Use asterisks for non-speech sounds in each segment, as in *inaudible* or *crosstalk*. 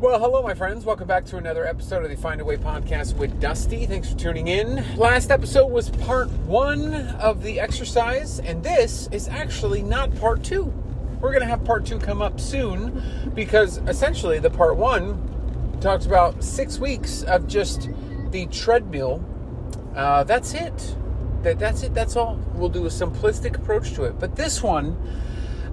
Well, hello, my friends. Welcome back to another episode of the Find a Way podcast with Dusty. Thanks for tuning in. Last episode was part one of the exercise, and this is actually not part two. We're going to have part two come up soon because essentially the part one talks about six weeks of just the treadmill. Uh, that's it. That, that's it. That's all. We'll do a simplistic approach to it. But this one,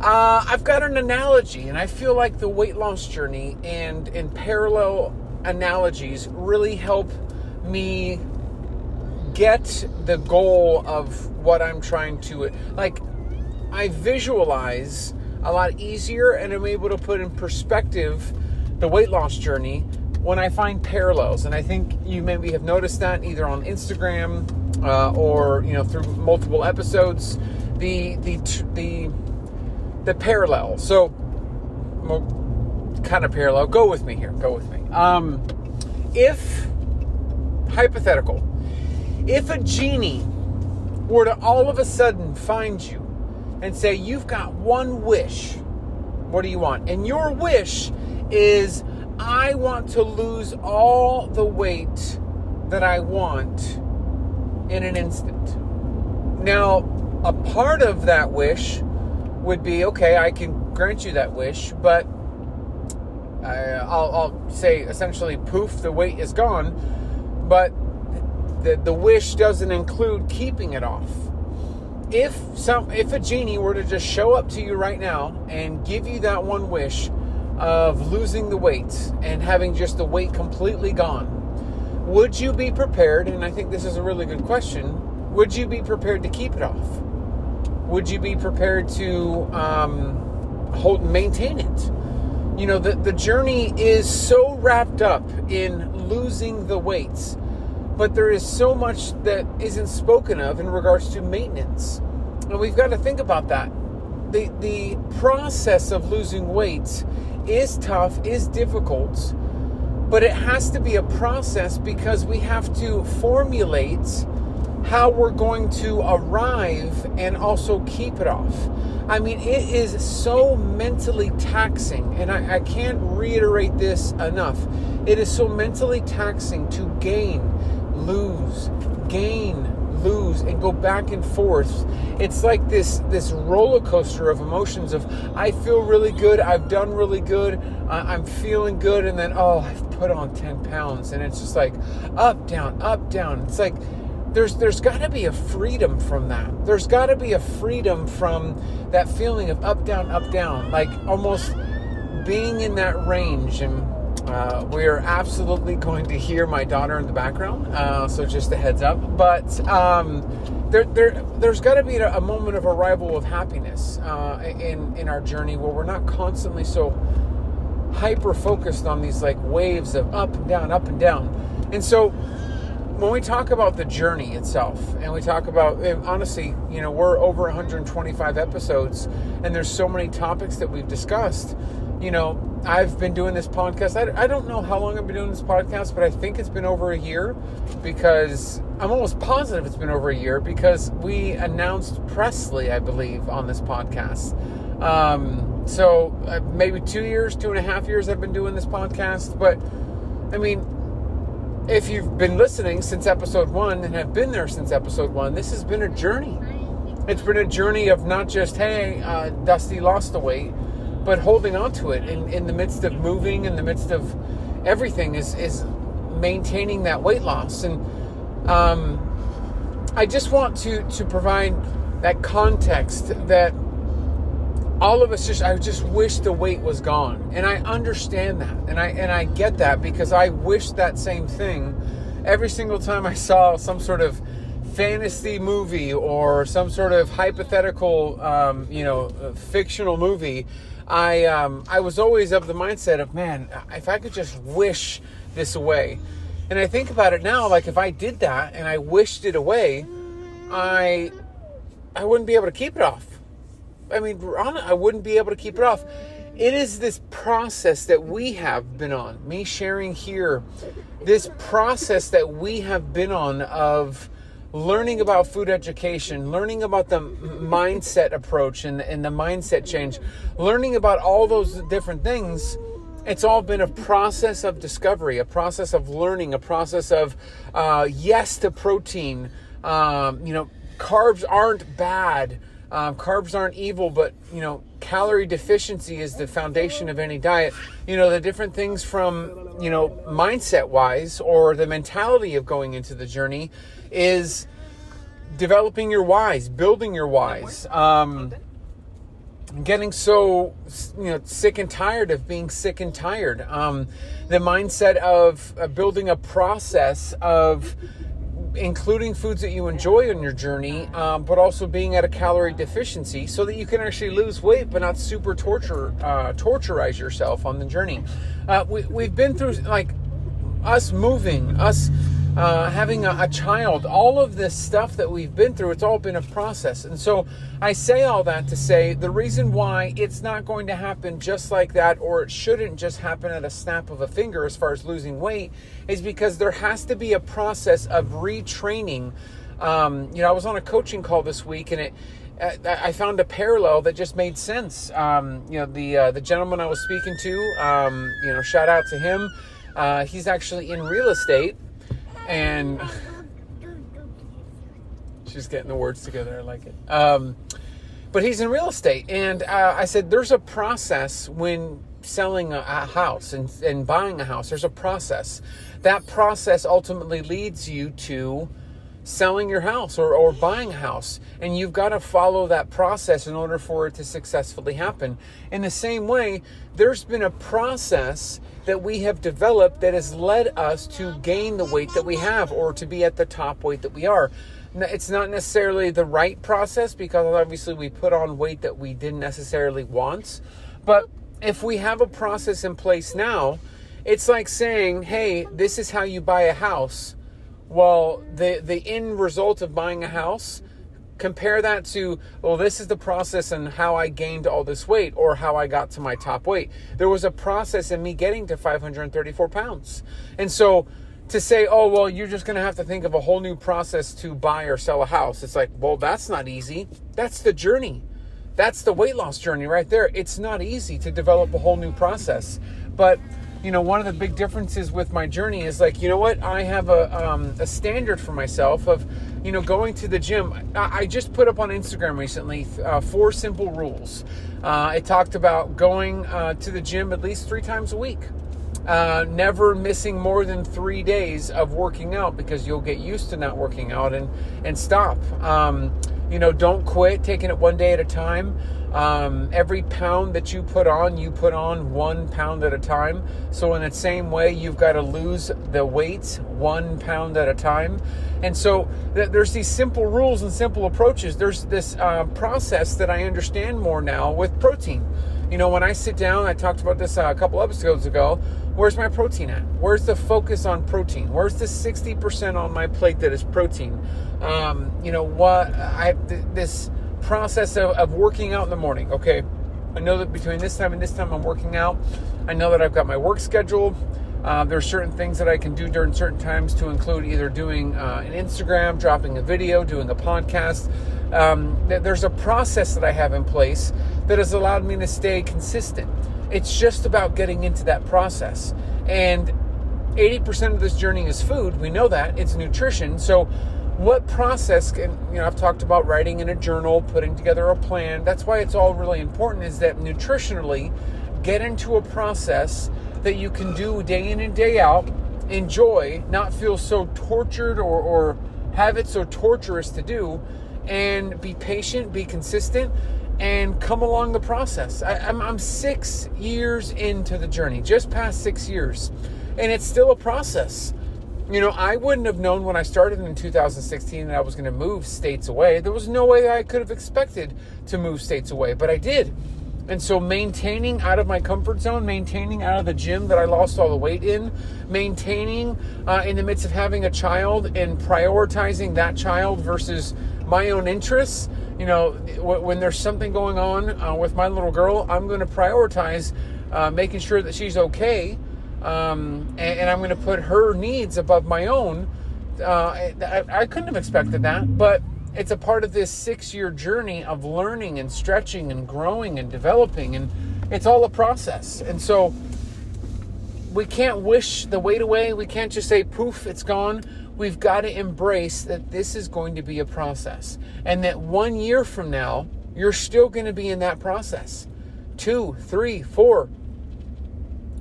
uh, I've got an analogy, and I feel like the weight loss journey and and parallel analogies really help me get the goal of what I'm trying to like. I visualize a lot easier, and I'm able to put in perspective the weight loss journey when I find parallels. And I think you maybe have noticed that either on Instagram uh, or you know through multiple episodes. The the the the parallel. So, kind of parallel. Go with me here. Go with me. Um, if hypothetical, if a genie were to all of a sudden find you and say, "You've got one wish. What do you want?" and your wish is, "I want to lose all the weight that I want in an instant." Now, a part of that wish would be okay, I can grant you that wish, but uh, I, will I'll say essentially, poof, the weight is gone. But the, the wish doesn't include keeping it off. If some if a genie were to just show up to you right now and give you that one wish of losing the weight and having just the weight completely gone, would you be prepared? And I think this is a really good question. Would you be prepared to keep it off? Would you be prepared to um, hold maintain it? You know, the, the journey is so wrapped up in losing the weights, but there is so much that isn't spoken of in regards to maintenance. And we've got to think about that. The, the process of losing weight is tough, is difficult, but it has to be a process because we have to formulate how we're going to arrive and also keep it off. I mean, it is so mentally taxing, and I, I, can't reiterate this enough. It is so mentally taxing to gain, lose, gain, lose, and go back and forth. It's like this this roller coaster of emotions. Of I feel really good, I've done really good, I'm feeling good, and then oh, I've put on ten pounds, and it's just like up, down, up, down. It's like there's there's got to be a freedom from that. There's got to be a freedom from that feeling of up down up down, like almost being in that range. And uh, we are absolutely going to hear my daughter in the background, uh, so just a heads up. But um, there there there's got to be a, moment of arrival of happiness uh, in in our journey where we're not constantly so hyper focused on these like waves of up and down, up and down, and so when we talk about the journey itself and we talk about honestly you know we're over 125 episodes and there's so many topics that we've discussed. You know i've been doing this podcast I, I don't know how long i've been doing this podcast but i think it's been over a year because i'm almost positive it's been over a year because we announced presley i believe on this podcast. Um, so uh, maybe two years two and a half years i've been doing this podcast but i mean if you've been listening since episode one and have been there since episode one, this has been a journey. It's been a journey of not just, hey, uh, Dusty lost the weight, but holding on to it in, in the midst of moving, in the midst of everything, is, is maintaining that weight loss. And um, I just want to, to provide that context that all of us just I just wish the weight was gone. And I understand that. And I and I get that because I wish that same thing every single time I saw some sort of fantasy movie or some sort of hypothetical um, you know uh, fictional movie I um, I was always of the mindset of man if I could just wish this away and I think about it now like if I did that and I wished it away I I wouldn't be able to keep it off I mean, I wouldn't be able to keep it off. It is this process that we have been on, me sharing here, this process that we have been on of learning about food education, learning about the mindset approach and, and the mindset change, learning about all those different things. it's all been a process of discovery, a process of learning, a process of uh, yes to protein. Um, you know, carbs aren't bad. Um, carbs aren't evil, but you know, calorie deficiency is the foundation of any diet. You know, the different things from you know mindset wise or the mentality of going into the journey is developing your whys, building your whys. Um, getting so you know sick and tired of being sick and tired um, the mindset of uh, building a process of including foods that you enjoy on your journey um, but also being at a calorie deficiency so that you can actually lose weight but not super torture uh, torturize yourself on the journey. Uh, we, we've been through like us moving us uh, having a, a, child, all of this stuff that we've been through, it's all been a process. And so I say all that to say the reason why it's not going to happen just like that, or it shouldn't just happen at a snap of a finger as far as losing weight, is because there has to be a process of retraining. Um, you know, I was on a coaching call this week and it, I found a parallel that just made sense. Um, you know, the uh, the gentleman I was speaking to, um, you know, shout out to him. Uh, he's actually in real estate, and she's getting the words together. I like it. Um, but he's in real estate, and uh, I said there's a process when selling a, a house and, and buying a house. There's a process. That process ultimately leads you to selling your house or, or buying a house. And you've got to follow that process in order for it to successfully happen. In the same way, there's been a process that we have developed that has led us to gain the weight that we have or to be at the top weight that we are. It's not necessarily the right process because obviously we put on weight that we didn't necessarily want. But if we have a process in place now, it's like saying, hey, this is how you buy a house. Well, the, the end result of buying a house compare that to well this is the process and how i gained all this weight or how i got to my top weight. There was a process in me getting to 534 pounds. And so to say oh well you're just going to have to think of a whole new process to buy or sell a house. It's like well that's not easy. That's the journey. That's the weight loss journey right there. It's not easy to develop a whole new process. But you know, one of the big differences with my journey is like, you know what? I have a, um, a standard for myself of, you know, going to the gym. I, I just put up on Instagram recently uh, four simple rules. Uh, I talked about going uh, to the gym at least three times a week. Uh, never missing more than three days of working out because you'll get used to not working out and and stop. Um, you know, don't quit. Taking it one day at a time. Um, every pound that you put on, you put on one pound at a time. So, in the same way, you've got to lose the weight one pound at a time. And so, th- there's these simple rules and simple approaches. There's this uh, process that I understand more now with protein. You know, when I sit down, I talked about this uh, a couple episodes ago. Where's my protein at? Where's the focus on protein? Where's the 60% on my plate that is protein? Um, you know, what I th- this process of, of working out in the morning. Okay, I know that between this time and this time I'm working out. I know that I've got my work schedule. Uh, there are certain things that I can do during certain times to include either doing uh, an Instagram, dropping a video, doing a podcast. Um, there's a process that I have in place that has allowed me to stay consistent. It's just about getting into that process. And 80% of this journey is food. We know that. It's nutrition. So what process can you know i've talked about writing in a journal putting together a plan that's why it's all really important is that nutritionally get into a process that you can do day in and day out enjoy not feel so tortured or, or have it so torturous to do and be patient be consistent and come along the process I, I'm, I'm six years into the journey just past six years and it's still a process you know, I wouldn't have known when I started in 2016 that I was going to move states away. There was no way I could have expected to move states away, but I did. And so, maintaining out of my comfort zone, maintaining out of the gym that I lost all the weight in, maintaining uh, in the midst of having a child and prioritizing that child versus my own interests. You know, when there's something going on uh, with my little girl, I'm going to prioritize uh, making sure that she's okay um, and, and, I'm going to put her needs above my own. Uh, I, I couldn't have expected that, but it's a part of this six year journey of learning and stretching and growing and developing, and it's all a process. And so, we can't wish the weight away. We can't just say poof, it's gone. We've got to embrace that this is going to be a process, and that one year from now, you're still going to be in that process. Two, three, four.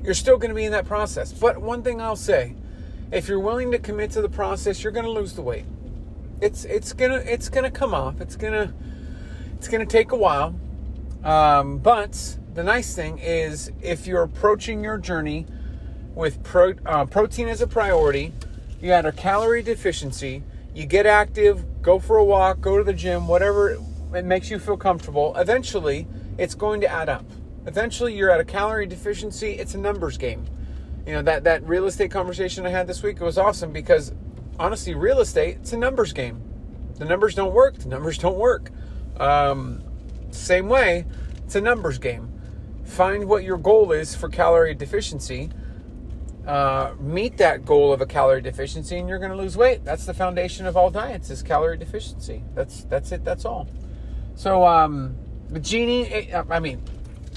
You're still going to be in that process. But one thing I'll say, if you're willing to commit to the process, you're going to lose the weight. It's it's gonna it's gonna come off. It's gonna it's gonna take a while. Um, but the nice thing is, if you're approaching your journey with pro, uh, protein as a priority, you had a calorie deficiency, you get active, go for a walk, go to the gym, whatever it makes you feel comfortable, eventually it's going to add up. Eventually you're at a calorie deficiency, it's a numbers game. You know, that, that real estate conversation I had this week, it was awesome because honestly, real estate, it's a numbers game. The numbers don't work, the numbers don't work. Um, same way, it's a numbers game. Find what your goal is for calorie deficiency uh, meet that goal of a calorie deficiency and you're going to lose weight. That's the foundation of all diets is calorie deficiency. That's that's it. That's all. So um, the genie. Eh, I mean,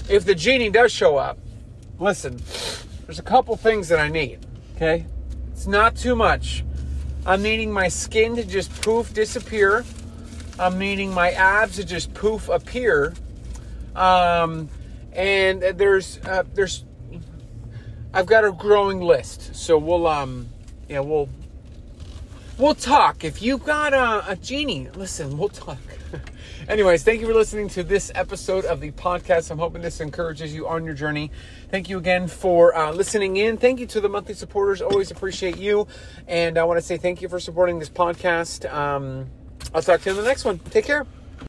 if the genie does show up, listen. There's a couple things that I need. Okay, it's not too much. I'm needing my skin to just poof disappear. I'm needing my abs to just poof appear. Um, and there's uh, there's I've got a growing list, so we'll um, yeah, we'll we'll talk. If you've got a, a genie, listen, we'll talk. *laughs* Anyways, thank you for listening to this episode of the podcast. I'm hoping this encourages you on your journey. Thank you again for uh, listening in. Thank you to the monthly supporters. Always appreciate you. And I want to say thank you for supporting this podcast. Um, I'll talk to you in the next one. Take care.